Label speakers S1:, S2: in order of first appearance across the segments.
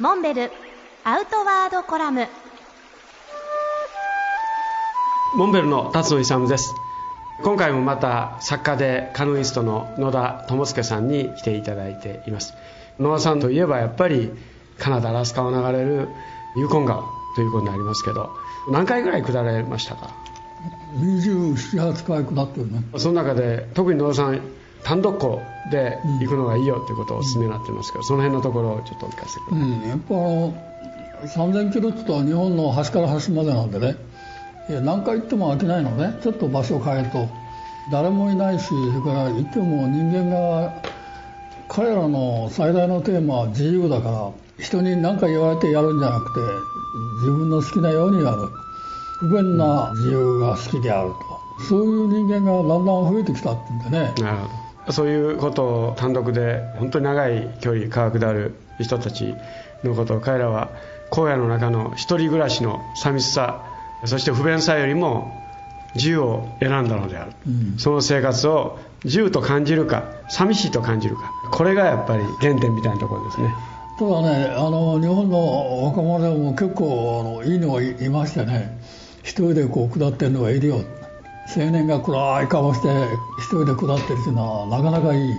S1: モンベルアウトワードコラム。
S2: モンベルの辰野勇です。今回もまた作家でカヌーイストの野田智介さんに来ていただいています。野田さんといえばやっぱりカナダ・アラスカを流れるユーコン川ということになりますけど何回ぐらい下られましたか
S3: ？278回下ってるね。
S2: その中で特に野田さん単独校で行くのがいいよということをお勧めになってますけど、その辺のところをちょっとお聞かせください、
S3: うん、やっぱあの3000キロって言ったら日本の端から端までなんでね。何回行っても飽きないのね。ちょっと場所を変えると。誰もいないしそれから行っても人間が彼らの最大のテーマは自由だから人に何か言われてやるんじゃなくて自分の好きなようにやる。不便な自由が好きであると。そういう人間がだんだん増えてきたってんでね。
S2: なるほどそういうことを単独で本当に長い距離科学である人たちのことを彼らは荒野の中の一人暮らしの寂しさそして不便さよりも自由を選んだのである、うん、その生活を自由と感じるか寂しいと感じるか。これがやっぱり原点みたいなところですね。
S3: ただねあの日本の若者でも結構あのいいのがいましてね。一人でこう下ってるのがいるよ青年が暗い顔して一人で下ってるっていうのはなかなかいい。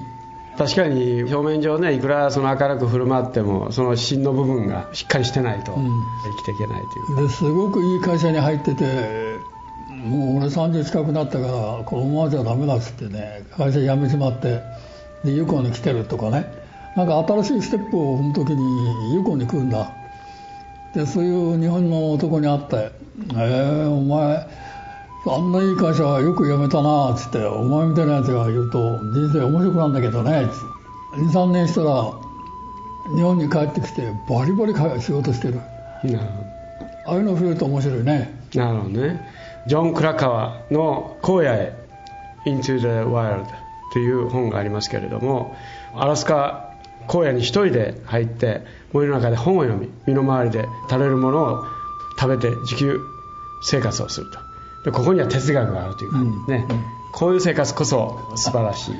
S2: 確かに表面上ねいくらその明るく振る舞ってもその芯の部分がしっかりしてないと生きていけないという、
S3: うん、ですごくいい会社に入っててもう俺30近くなったからこのままじゃダメだっつってね会社辞めちまってでユコに来てるとかね。なんか新しいステップを踏む時にユコに来るんだ。でそういう日本の男に会って「えー、お前あんないい会社はよく辞めたな」っつって「お前みたいなやつが言うと人生面白くなんだけどね」23年したら日本に帰ってきてバリバリ仕事してる。ああいうの増えると面白いね。
S2: なるほどね。ジョン・クラカワの「荒野へ Into the Wild」という本がありますけれどもアラスカ荒野に一人で入って森の中で本を読み身の回りで食べるものを食べて自給生活をするとでここには哲学があるというかね、うん。うん、こういう生活こそ素晴らしい。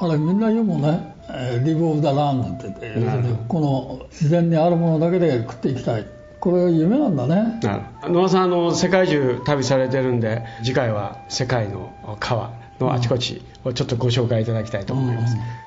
S3: あれみんな言うもんね「リブ・オブ・ザ・ランド」って言って、この自然にあるものだけで食っていきたい。これ夢なんだね。
S2: 野田さんあの世界中旅されてるんで次回は世界の川のあちこちをちょっとご紹介いただきたいと思います、うん